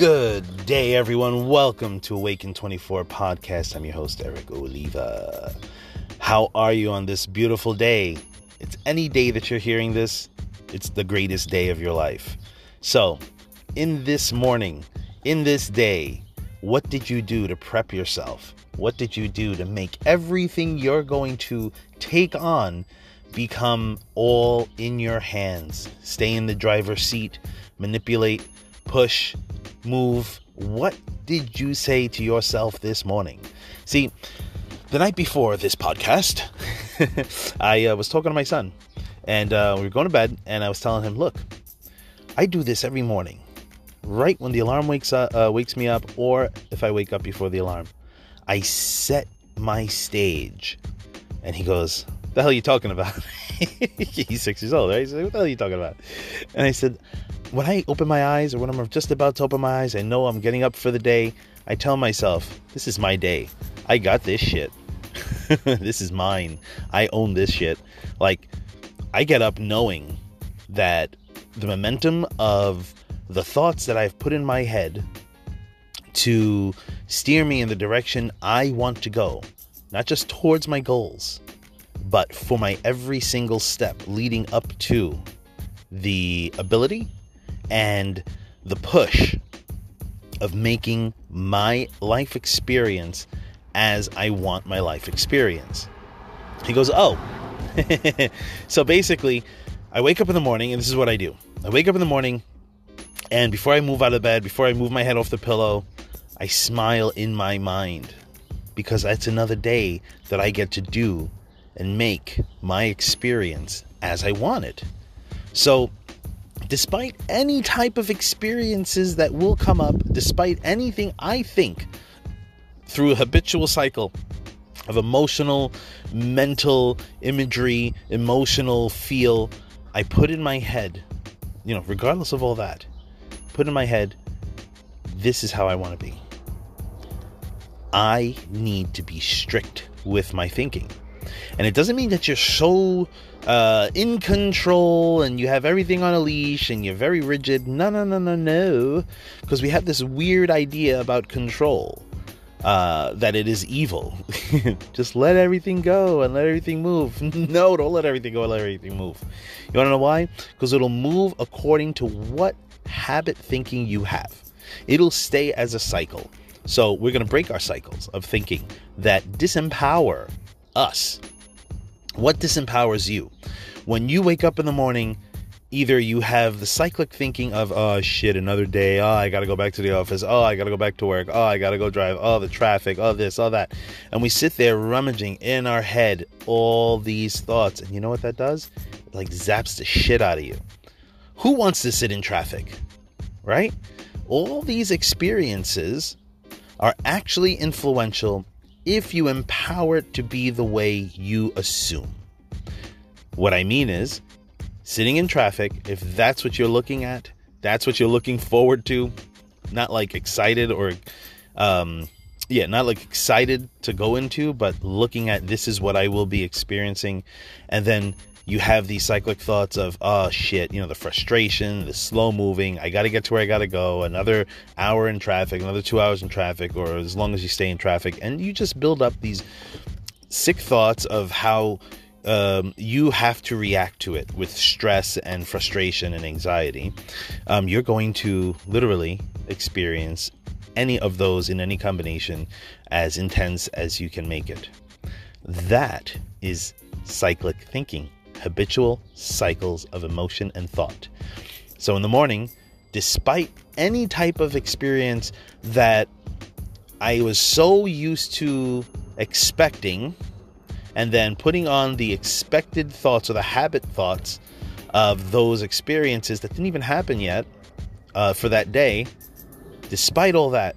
Good day, everyone. Welcome to Awaken 24 podcast. I'm your host, Eric Oliva. How are you on this beautiful day? It's any day that you're hearing this, it's the greatest day of your life. So, in this morning, in this day, what did you do to prep yourself? What did you do to make everything you're going to take on become all in your hands? Stay in the driver's seat, manipulate, push, move. What did you say to yourself this morning? See, the night before this podcast, I uh, was talking to my son, and uh, we were going to bed, and I was telling him, "Look, I do this every morning, right when the alarm wakes up, uh, wakes me up, or if I wake up before the alarm. I set my stage." And he goes, "The hell are you talking about?" He's six years old, right? He's like, "What the hell are you talking about?" And I said, "When I open my eyes, or when I'm just about to open my eyes, I know I'm getting up for the day. I tell myself, this is my day. I got this shit." this is mine. I own this shit. Like, I get up knowing that the momentum of the thoughts that I've put in my head to steer me in the direction I want to go, not just towards my goals, but for my every single step leading up to the ability and the push of making my life experience as I want my life experience. He goes, Oh. so basically, I wake up in the morning, and this is what I do I wake up in the morning, and before I move out of bed, before I move my head off the pillow, I smile in my mind because that's another day that I get to do and make my experience as I want it. So, despite any type of experiences that will come up, despite anything I think through a habitual cycle of emotional, mental imagery, emotional feel, I put in my head, you know, regardless of all that, put in my head, this is how I want to be. I need to be strict with my thinking. And it doesn't mean that you're so uh, in control and you have everything on a leash and you're very rigid. No, no, no, no, no. Because we have this weird idea about control uh, that it is evil. Just let everything go and let everything move. no, don't let everything go and let everything move. You want to know why? Because it'll move according to what habit thinking you have. It'll stay as a cycle. So we're going to break our cycles of thinking that disempower us. What disempowers you? When you wake up in the morning, either you have the cyclic thinking of oh shit another day. Oh i gotta go back to the office. Oh i gotta go back to work. Oh i gotta go drive. Oh the traffic. Oh this oh that. And we sit there rummaging in our head all these thoughts. And you know what that does? It like zaps the shit out of you. Who wants to sit in traffic right? All these experiences are actually influential if you empower it to be the way you assume what i mean is sitting in traffic, if that's what you're looking at, that's what you're looking forward to, not like excited or, um, yeah, not like excited to go into, but looking at this is what I will be experiencing. And then you have these cyclic thoughts of, oh shit, you know, the frustration, the slow moving, I got to get to where I got to go, another hour in traffic, another two hours in traffic, or as long as you stay in traffic. And you just build up these sick thoughts of how um, you have to react to it with stress and frustration and anxiety, um, you're going to literally experience any of those in any combination as intense as you can make it. That is cyclic thinking, habitual cycles of emotion and thought. So in the morning, despite any type of experience that I was so used to expecting and then putting on the expected thoughts or the habit thoughts of those experiences that didn't even happen yet uh, for that day. Despite all that,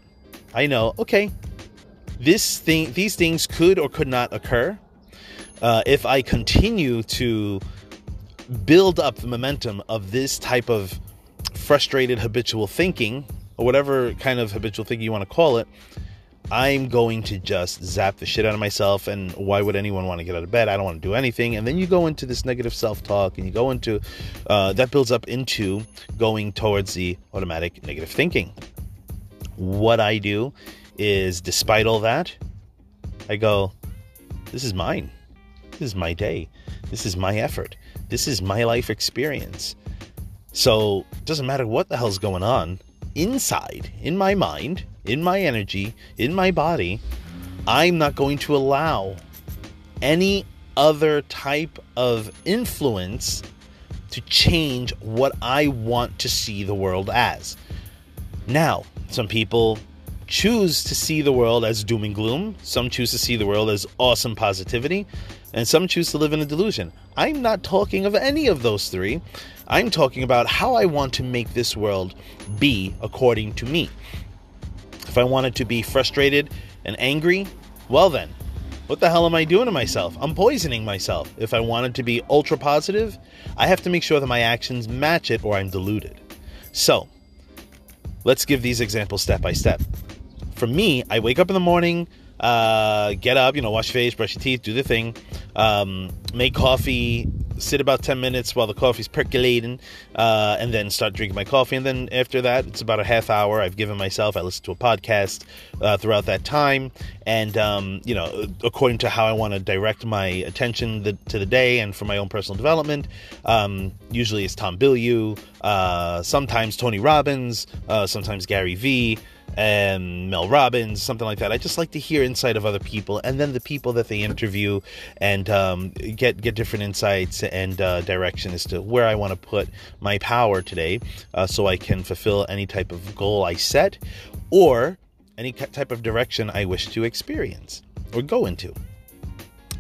I know okay, this thing, these things could or could not occur uh, if I continue to build up the momentum of this type of frustrated habitual thinking or whatever kind of habitual thinking you want to call it I'm going to just zap the shit out of myself. And why would anyone want to get out of bed? I don't want to do anything. And then you go into this negative self talk and you go into uh, that builds up into going towards the automatic negative thinking. what I do is despite all that, I go, this is mine. Is my day. This is my effort. This is my life experience. So it doesn't matter what the hell's going on inside, in my mind, in my energy, in my body, I'm not going to allow any other type of influence to change what I want to see the world as. Now, some people choose to see the world as doom and gloom, some choose to see the world as awesome positivity, and some choose to live in a delusion. I'm not talking of any of those three. I'm talking about how I want to make this world be according to me. If I wanted to be frustrated and angry, well then, what the hell am I doing to myself? I'm poisoning myself. If I wanted to be ultra positive, I have to make sure that my actions match it or I'm deluded. So, let's give these examples step by step. For me, I wake up in the morning, uh, get up, you know, wash your face, brush your teeth, do the thing, um, make coffee, sit about 10 minutes while the coffee's percolating, uh, and then start drinking my coffee. And then after that, it's about a half hour I've given myself. I listen to a podcast uh, throughout that time. And, um, you know, according to how I want to direct my attention the, to the day and for my own personal development, um, usually it's Tom Bilyeu, uh, sometimes Tony Robbins, uh, sometimes Gary Vee and Mel Robbins, something like that. I just like to hear insight of other people, and then the people that they interview, and um, get get different insights and uh, direction as to where I want to put my power today, uh, so I can fulfill any type of goal I set, or any type of direction I wish to experience or go into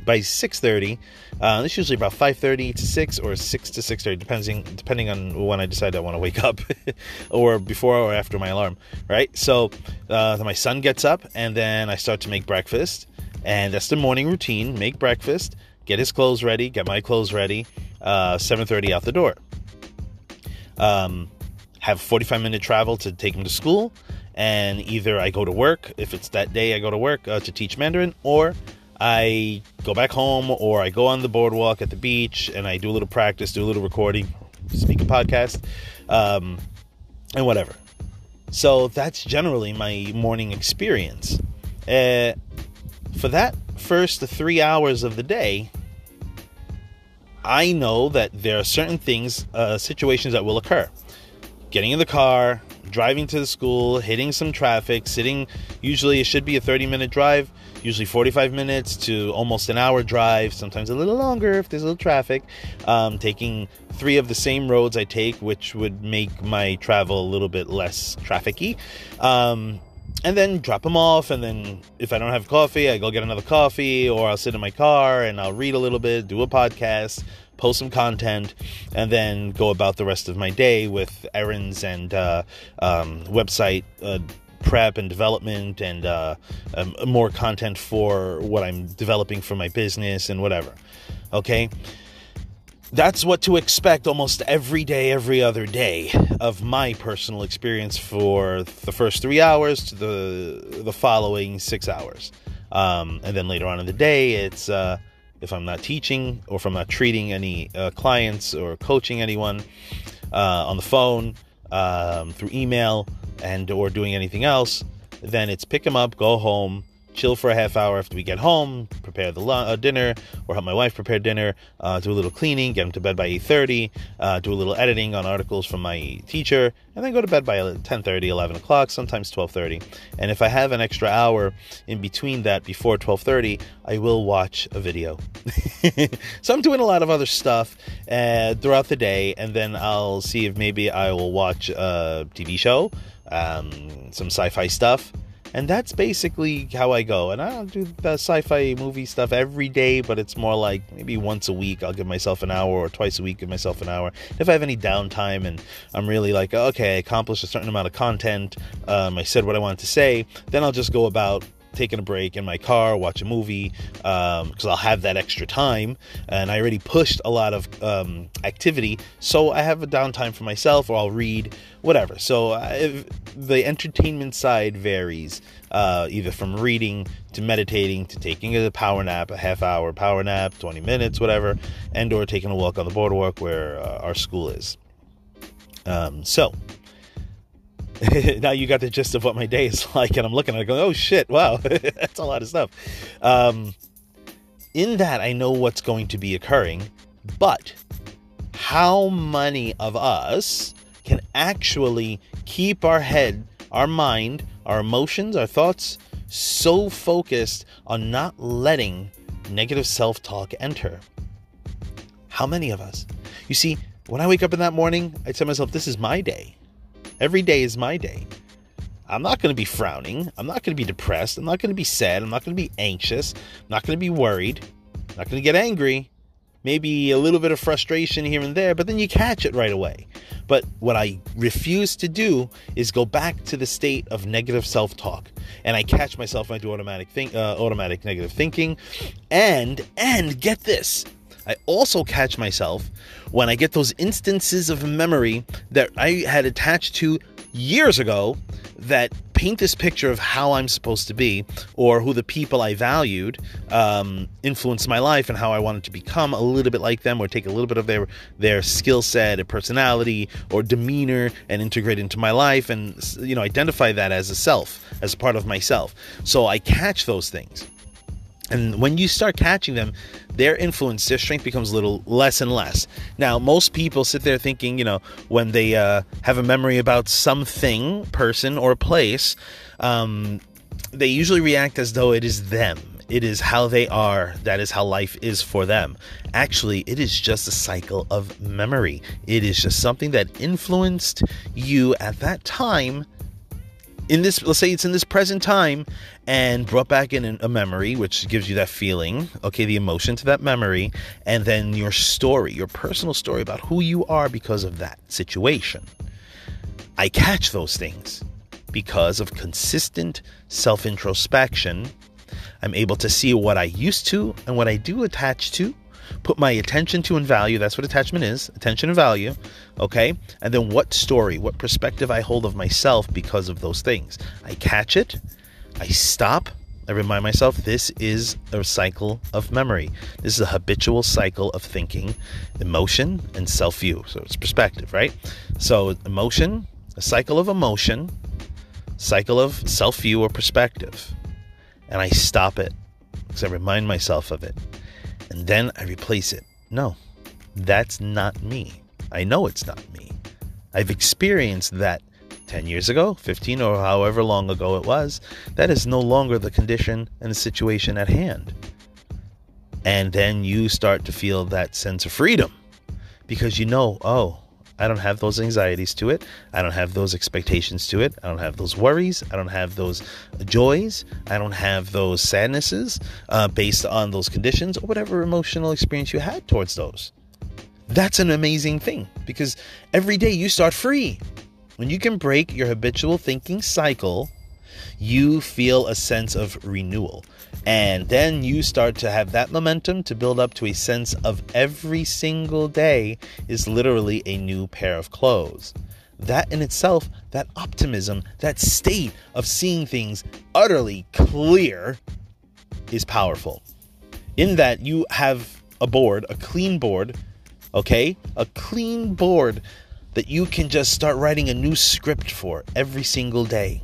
by 6.30 uh, it's usually about 5.30 to 6 or 6 to 6.30 depending depending on when i decide i want to wake up or before or after my alarm right? So uh, my son gets up and then i start to make breakfast. And that's the morning routine make breakfast get his clothes ready get my clothes ready uh, 7.30 out the door. Um, have 45 minute travel to take him to school. And either i go to work if it's that day i go to work uh, to teach mandarin or I go back home or I go on the boardwalk at the beach and I do a little practice, do a little recording, speak a podcast, um, and whatever. So that's generally my morning experience. Uh, for that first three hours of the day, I know that there are certain things, uh, situations that will occur. Getting in the car, driving to the school, hitting some traffic, sitting, usually it should be a 30 minute drive usually 45 minutes to almost an hour drive, sometimes a little longer if there's a little traffic. Um, taking three of the same roads I take, which would make my travel a little bit less trafficy. Um, and then drop them off. And then if I don't have coffee, I go get another coffee, or I'll sit in my car and I'll read a little bit, do a podcast, post some content, and then go about the rest of my day with errands and uh, um, website uh, prep and development and uh, um, more content for what I'm developing for my business and whatever. Okay. That's what to expect almost every day, every other day of my personal experience for the first three hours to the the following six hours, um, and then later on in the day, it's uh, if I'm not teaching or if I'm not treating any uh, clients or coaching anyone uh, on the phone, um, through email, and or doing anything else, then it's pick them up, go home, chill for a half hour after we get home, prepare the uh, dinner, or help my wife prepare dinner, uh, do a little cleaning, get them to bed by 8.30, uh, do a little editing on articles from my teacher, and then go to bed by 10.30, 11 o'clock, sometimes 12.30. And if I have an extra hour in between that before 12.30, I will watch a video. so I'm doing a lot of other stuff uh, throughout the day, and then I'll see if maybe I will watch a TV show, um, some sci-fi stuff, and that's basically how I go. And I don't do the sci-fi movie stuff every day, but it's more like maybe once a week I'll give myself an hour, or twice a week give myself an hour. If I have any downtime and I'm really like, okay, I accomplished a certain amount of content, um, I said what I wanted to say, then I'll just go about taking a break in my car, watch a movie, because um, I'll have that extra time. And I already pushed a lot of um, activity, so I have a downtime for myself, or I'll read, whatever. So uh, the entertainment side varies, uh, either from reading to meditating to taking a power nap, a half hour power nap, 20 minutes, whatever, and or taking a walk on the boardwalk where uh, our school is. Um, so now you got the gist of what my day is like, and I'm looking at it going, oh shit, wow, that's a lot of stuff. Um, in that, I know what's going to be occurring, but how many of us can actually keep our head, our mind, our emotions, our thoughts so focused on not letting negative self talk enter? How many of us? You see, when I wake up in that morning, I tell myself, this is my day. Every day is my day. I'm not going to be frowning. I'm not going to be depressed. I'm not going to be sad. I'm not going to be anxious. I'm not going to be worried. I'm not going to get angry. Maybe a little bit of frustration here and there, but then you catch it right away. But what I refuse to do is go back to the state of negative self-talk, and I catch myself when I do automatic think, uh, automatic negative thinking, and and get this, I also catch myself when I get those instances of memory that I had attached to years ago that paint this picture of how I'm supposed to be or who the people I valued um, influenced my life and how I wanted to become a little bit like them or take a little bit of their their skill set and personality or demeanor and integrate into my life and you know identify that as a self as a part of myself. So I catch those things and when you start catching them, their influence, their strength becomes a little less and less. Now, most people sit there thinking, you know, when they uh, have a memory about something, person, or place, um, they usually react as though it is them. It is how they are. That is how life is for them. Actually, it is just a cycle of memory. It is just something that influenced you at that time in this let's say it's in this present time and brought back in a memory which gives you that feeling okay the emotion to that memory and then your story your personal story about who you are because of that situation. I catch those things because of consistent self-introspection. I'm able to see what i used to and what i do attach to put my attention to and value. That's what attachment is attention and value. Okay. And then what story, what perspective I hold of myself because of those things. I catch it, I stop, I remind myself this is a cycle of memory. This is a habitual cycle of thinking, emotion, and self view. So it's perspective, right? So, emotion, a cycle of emotion, cycle of self view or perspective. And I stop it because I remind myself of it and then I replace it. No, that's not me. I know it's not me. I've experienced that 10 years ago, 15, or however long ago it was. That is no longer the condition and the situation at hand. And then you start to feel that sense of freedom because you know, oh, I don't have those anxieties to it. I don't have those expectations to it. I don't have those worries. I don't have those joys. I don't have those sadnesses uh, based on those conditions or whatever emotional experience you had towards those. That's an amazing thing because every day you start free. When you can break your habitual thinking cycle, you feel a sense of renewal. And then you start to have that momentum to build up to a sense of every single day is literally a new pair of clothes. That in itself, that optimism, that state of seeing things utterly clear is powerful. In that you have a board, a clean board, okay? A clean board that you can just start writing a new script for every single day.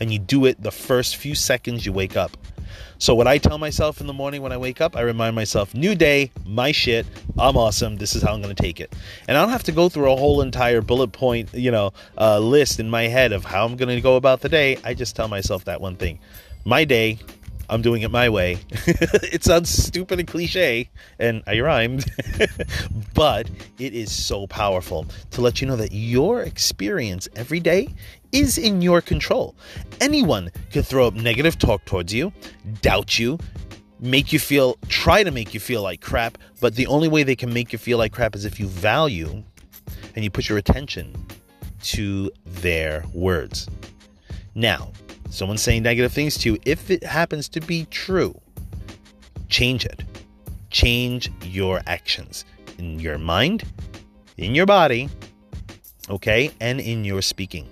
And you do it the first few seconds you wake up. So what I tell myself in the morning when I wake up, I remind myself, new day, my shit, I'm awesome. This is how I'm going to take it. And I don't have to go through a whole entire bullet point, you know, uh, list in my head of how I'm going to go about the day. I just tell myself that one thing. My day, I'm doing it my way. it sounds stupid and cliche, and I rhymed, but it is so powerful to let you know that your experience every day is in your control. Anyone can throw up negative talk towards you, doubt you, make you feel, try to make you feel like crap, but the only way they can make you feel like crap is if you value and you put your attention to their words. Now, someone saying negative things to you, if it happens to be true, change it. Change your actions in your mind, in your body, okay, and in your speaking.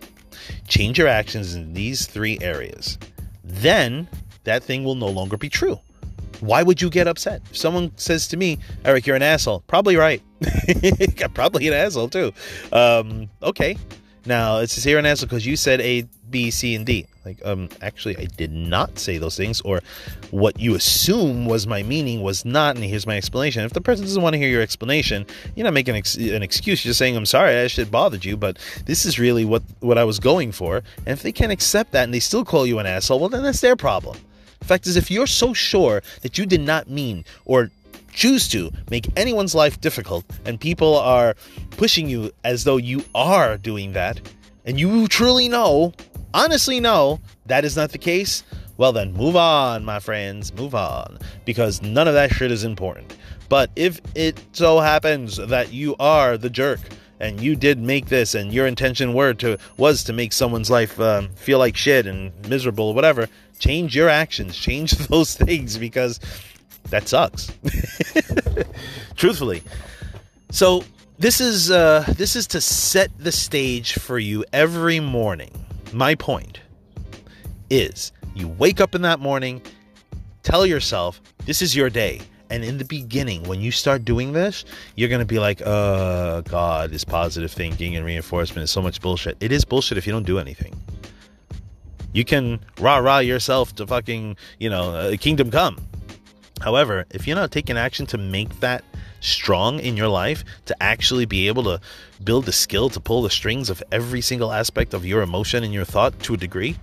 Change your actions in these three areas. Then that thing will no longer be true. Why would you get upset? If someone says to me, Eric, you're an asshole, probably right. probably an asshole too. Um, okay. Now it's a here and answer because you said A, B, C, and D. Like, um, actually, I did not say those things, or what you assume was my meaning was not. And here's my explanation. If the person doesn't want to hear your explanation, you're not making an excuse. You're just saying, "I'm sorry, that shit bothered you, but this is really what what I was going for." And if they can't accept that and they still call you an asshole, well, then that's their problem. The fact is, if you're so sure that you did not mean or choose to make anyone's life difficult and people are pushing you as though you are doing that, and you truly know, honestly no, that is not the case, well then move on, my friends, move on, because none of that shit is important. But if it so happens that you are the jerk and you did make this and your intention were to was to make someone's life um, feel like shit and miserable or whatever change your actions change those things because that sucks truthfully so this is uh, this is to set the stage for you every morning. My point is you wake up in that morning, tell yourself this is your day. And in the beginning, when you start doing this, you're going to be like, oh, God, this positive thinking and reinforcement is so much bullshit. It is bullshit if you don't do anything. You can rah rah yourself to fucking, you know, uh, kingdom come. However, if you're not taking action to make that strong in your life to actually be able to build the skill to pull the strings of every single aspect of your emotion and your thought to a degree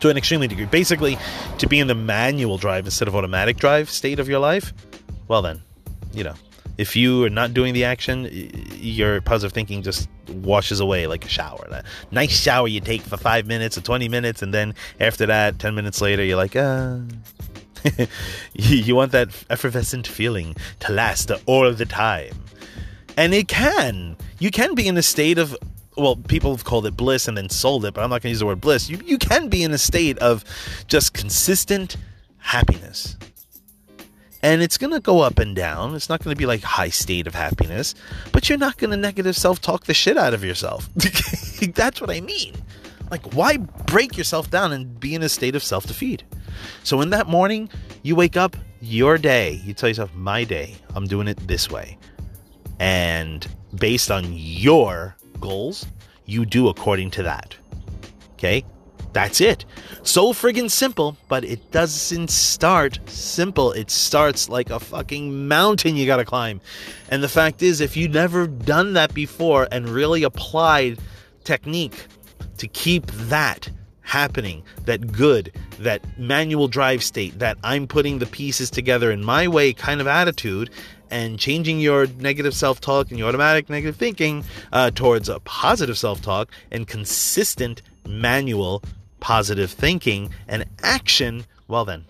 to an extremely degree. Basically to be in the manual drive instead of automatic drive state of your life well then you know if you are not doing the action your positive thinking just washes away like a shower. That nice shower you take for five minutes or 20 minutes and then after that 10 minutes later you're like ah you want that effervescent feeling to last all the time. And it can. You can be in a state of well, people have called it bliss and then sold it, but I'm not going to use the word bliss. You, you can be in a state of just consistent happiness. And it's going to go up and down. It's not going to be like high state of happiness, but you're not going to negative self talk the shit out of yourself. That's what I mean. Like, why break yourself down and be in a state of self defeat? So in that morning, you wake up, your day, you tell yourself, my day, I'm doing it this way. And based on your goals, you do according to that. Okay? That's it. So friggin' simple, but it doesn't start simple. It starts like a fucking mountain you gotta climb. And the fact is, if you've never done that before and really applied technique to keep that happening, that good, that manual drive state, that I'm putting the pieces together in my way kind of attitude, and changing your negative self talk and your automatic negative thinking uh, towards a positive self talk and consistent manual positive thinking and action, well, then,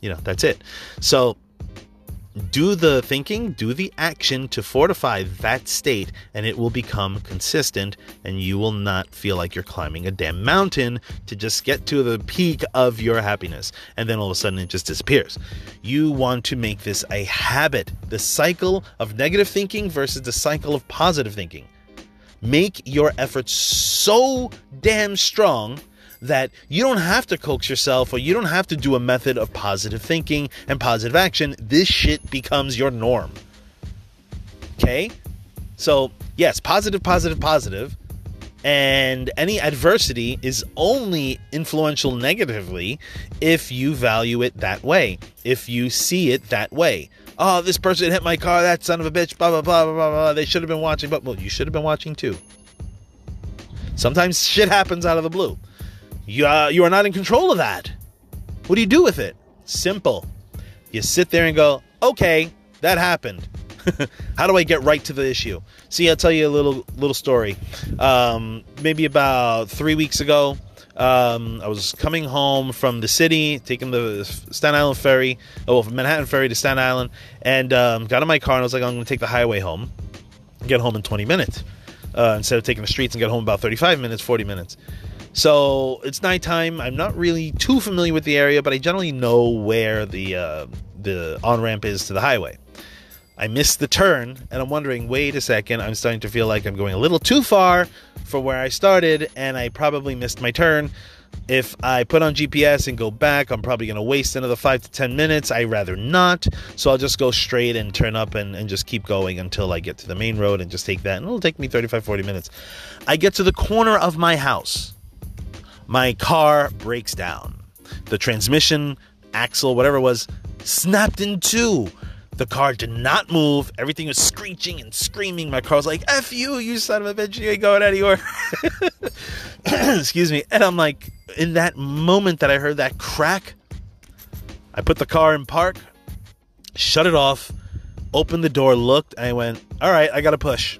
you know, that's it. So, do the thinking, do the action to fortify that state, and it will become consistent, and you will not feel like you're climbing a damn mountain to just get to the peak of your happiness, and then all of a sudden it just disappears. You want to make this a habit the cycle of negative thinking versus the cycle of positive thinking. Make your efforts so damn strong that you don't have to coax yourself or you don't have to do a method of positive thinking and positive action. This shit becomes your norm. Okay? So, yes, positive, positive, positive. And any adversity is only influential negatively if you value it that way, if you see it that way. Oh, this person hit my car, that son of a bitch, blah, blah, blah, blah, blah, blah. They should have been watching, but well, you should have been watching too. Sometimes shit happens out of the blue. You, uh, you are not in control of that. What do you do with it? Simple. You sit there and go, okay, that happened. How do I get right to the issue? See, I'll tell you a little little story. Um, maybe about three weeks ago, um, I was coming home from the city, taking the Staten Island ferry, oh, from Manhattan ferry to Staten Island, and um, got in my car and I was like, I'm going to take the highway home, get home in 20 minutes, uh, instead of taking the streets and get home about 35 minutes, 40 minutes. So it's nighttime. I'm not really too familiar with the area, but I generally know where the uh, the on ramp is to the highway. I missed the turn, and I'm wondering. Wait a second. I'm starting to feel like I'm going a little too far for where I started, and I probably missed my turn. If I put on GPS and go back, I'm probably going to waste another five to 10 minutes. i rather not. So I'll just go straight and turn up and, and just keep going until I get to the main road and just take that. And it'll take me 35, 40 minutes. I get to the corner of my house. My car breaks down. The transmission, axle, whatever it was, snapped in two. The car did not move. Everything was screeching and screaming. My car was like, F you, you son of a bitch. You ain't going anywhere. Excuse me. And I'm like, in that moment that I heard that crack, I put the car in park, shut it off, opened the door, looked, and I went, all right, I got to push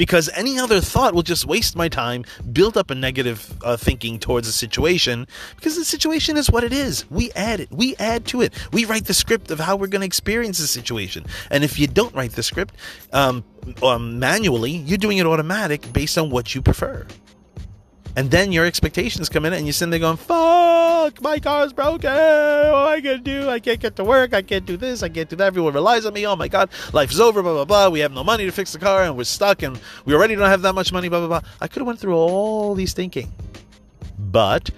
because any other thought will just waste my time, build up a negative uh, thinking towards a situation because the situation is what it is. We add it, we add to it. We write the script of how we're going to experience the situation. And if you don't write the script um, um, manually, you're doing it automatic based on what you prefer. And then your expectations come in and you're sitting there going, fuck, my car's broken. What am I to do? I can't get to work. I can't do this. I can't do that. Everyone relies on me. Oh my God, life is over, blah, blah, blah. We have no money to fix the car and we're stuck and we already don't have that much money, blah, blah, blah. I could have went through all these thinking. But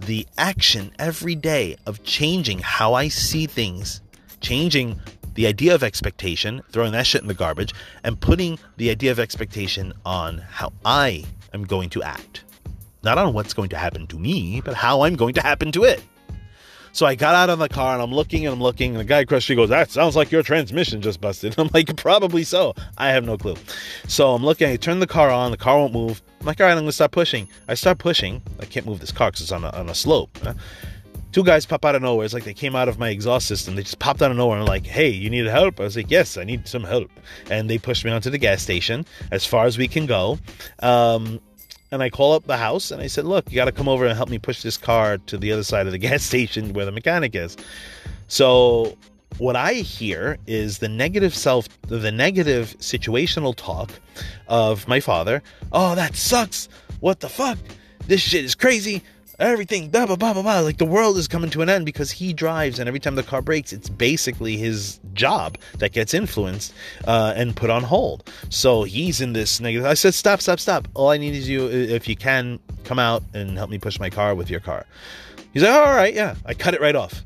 the action every day of changing how I see things, changing the idea of expectation, throwing that shit in the garbage, and putting the idea of expectation on how I am going to act not on what's going to happen to me, but how I'm going to happen to it. So I got out of the car and I'm looking and I'm looking, and the guy across the goes, That sounds like your transmission just busted. I'm like, Probably so. I have no clue. So I'm looking, I turn the car on, the car won't move. I'm like, All right, I'm going to start pushing. I start pushing. I can't move this car because it's on a, on a slope. Two guys pop out of nowhere. It's like they came out of my exhaust system. They just popped out of nowhere and like, hey, you need help? I was like, yes, I need some help. And they pushed me onto the gas station as far as we can go. Um, and I call up the house and I said, "Look, you got to come over and help me push this car to the other side of the gas station where the mechanic is." So what I hear is the negative self, the negative situational talk of my father. Oh, that sucks. What the fuck? This shit is crazy everything, blah, blah, blah, blah, blah. Like the world is coming to an end because he drives, and every time the car breaks, it's basically his job that gets influenced uh, and put on hold. So he's in this negative. I said, stop, stop, stop. All I need is you, if you can, come out and help me push my car with your car. He's like, all right, yeah. I cut it right off.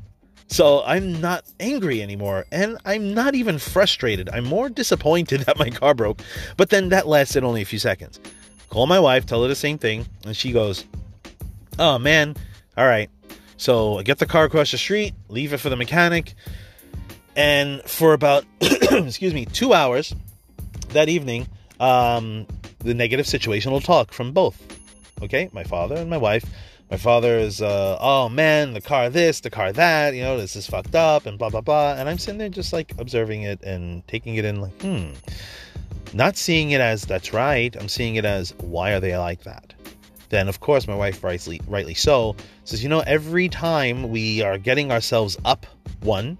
So I'm not angry anymore, and I'm not even frustrated. I'm more disappointed that my car broke, but then that lasted only a few seconds. Call my wife, tell her the same thing, and she goes, oh man, all right. So I get the car across the street, leave it for the mechanic, and for about, excuse me, two hours that evening, um, the negative situational talk from both. Okay, my father and my wife. My father is, uh, oh man, the car this, the car that, you know, this is fucked up, and blah blah blah. And I'm sitting there just like observing it and taking it in, like, hmm. Not seeing it as that's right. I'm seeing it as why are they like that? Then of course my wife rightly rightly so says you know every time we are getting ourselves up one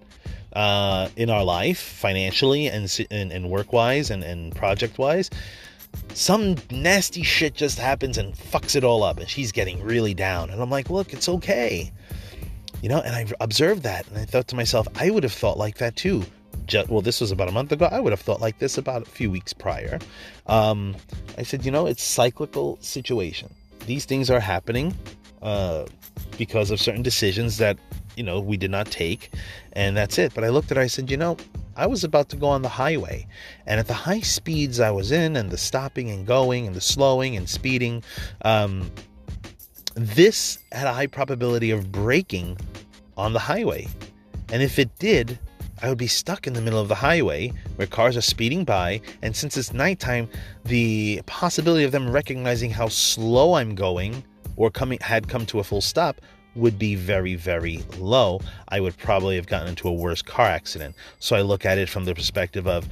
uh, in our life financially and and, and work wise and, and project wise some nasty shit just happens and fucks it all up and she's getting really down and i'm like look it's okay you know and i observed that and i thought to myself i would have thought like that too just, well, this was about a month ago. I would have thought like this about a few weeks prior. Um, I said, you know, it's cyclical situation these things are happening uh, because of certain decisions that you know we did not take, and that's it. But I looked at it, I said, you know, I was about to go on the highway, and at the high speeds I was in, and the stopping and going, and the slowing and speeding, um, this had a high probability of breaking on the highway. And if it did, I would be stuck in the middle of the highway where cars are speeding by, and since it's nighttime, the possibility of them recognizing how slow I'm going or coming had come to a full stop would be very, very low. I would probably have gotten into a worse car accident. So I look at it from the perspective of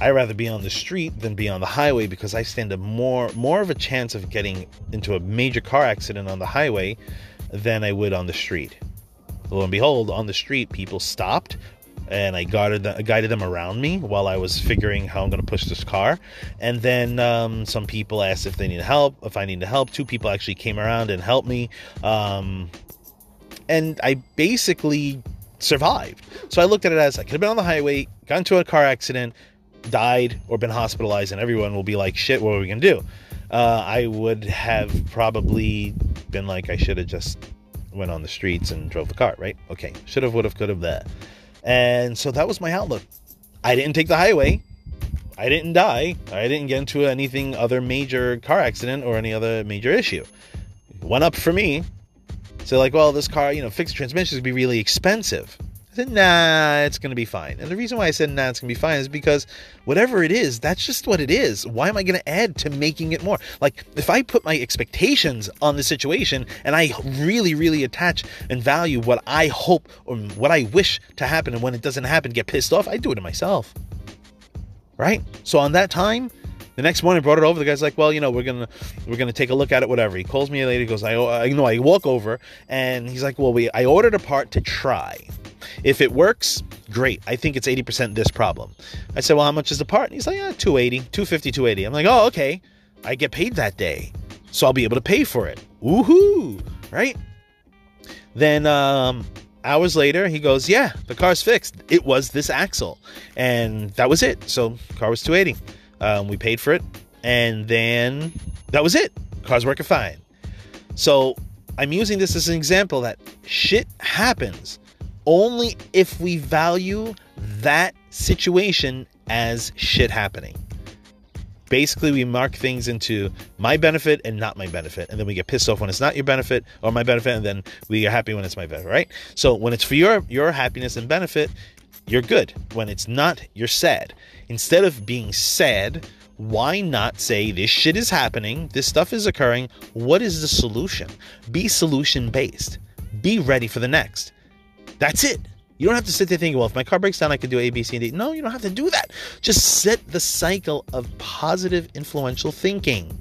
I'd rather be on the street than be on the highway because I stand a more more of a chance of getting into a major car accident on the highway than I would on the street. Lo and behold, on the street, people stopped, and I guided them, guided them around me while I was figuring how I'm going to push this car. And then um, some people asked if they need help, if I need help. Two people actually came around and helped me, um, and I basically survived. So I looked at it as I could have been on the highway, got into a car accident, died, or been hospitalized, and everyone will be like, "Shit, what are we gonna do?" Uh, I would have probably been like I should have just went on the streets and drove the car, right? Okay, should have, would have, could have, that. And so that was my outlook. I didn't take the highway. I didn't die. I didn't get into anything other major car accident or any other major issue. Went up for me. So like, well, this car, you know, fixed transmission is gonna be really expensive. Nah, it's going to be fine. And the reason why I said, nah, it's going to be fine is because whatever it is, that's just what it is. Why am I going to add to making it more? Like, if I put my expectations on the situation and I really, really attach and value what I hope or what I wish to happen, and when it doesn't happen, get pissed off, I do it to myself. Right? So on that time, the next morning, brought it over. The guy's like, "Well, you know, we're gonna we're gonna take a look at it, whatever." He calls me later. He goes, "I, I you know, I walk over, and he's like, "Well, we I ordered a part to try." If it works, great. I think it's 80% this problem. I said, well, how much is the part? And he's like, yeah, 280, 250, 280. I'm like, oh, okay. I get paid that day. So I'll be able to pay for it. Woohoo! Right? Then um, hours later, he goes, yeah, the car's fixed. It was this axle. And that was it. So car was 280. Um, we paid for it. And then that was it. Car's working fine. So I'm using this as an example that shit happens only if we value that situation as shit happening. Basically, we mark things into my benefit and not my benefit, and then we get pissed off when it's not your benefit or my benefit, and then we are happy when it's my benefit, right? So when it's for your your happiness and benefit, you're good. When it's not, you're sad. Instead of being sad, why not say this shit is happening, this stuff is occurring, what is the solution? Be solution based. Be ready for the next. That's it. You don't have to sit there thinking, well, if my car breaks down, I can do A, B, C, and D. No, you don't have to do that. Just set the cycle of positive, influential thinking.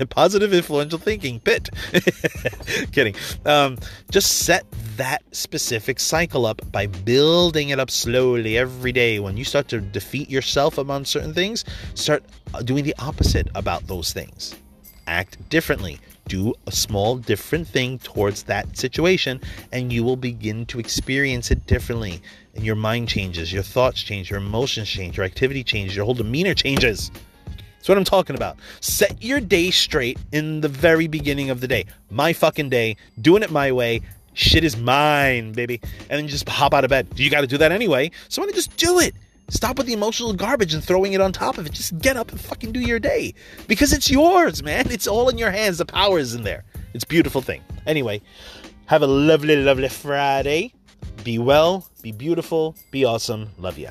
positive, influential thinking. Pit. Kidding. Um, just set that specific cycle up by building it up slowly every day. When you start to defeat yourself among certain things, start doing the opposite about those things. Act differently do a small different thing towards that situation and you will begin to experience it differently. And your mind changes your thoughts change your emotions change your activity changes your whole demeanor changes. That's what i'm talking about. Set your day straight in the very beginning of the day. My fucking day. Doing it my way. Shit is mine baby. And then just hop out of bed. You got to do that anyway. So why don't just do it Stop with the emotional garbage and throwing it on top of it. Just get up and fucking do your day. Because it's yours, man. It's all in your hands. The power is in there. It's beautiful thing. Anyway, have a lovely, lovely Friday. Be well, be beautiful, be awesome. Love ya.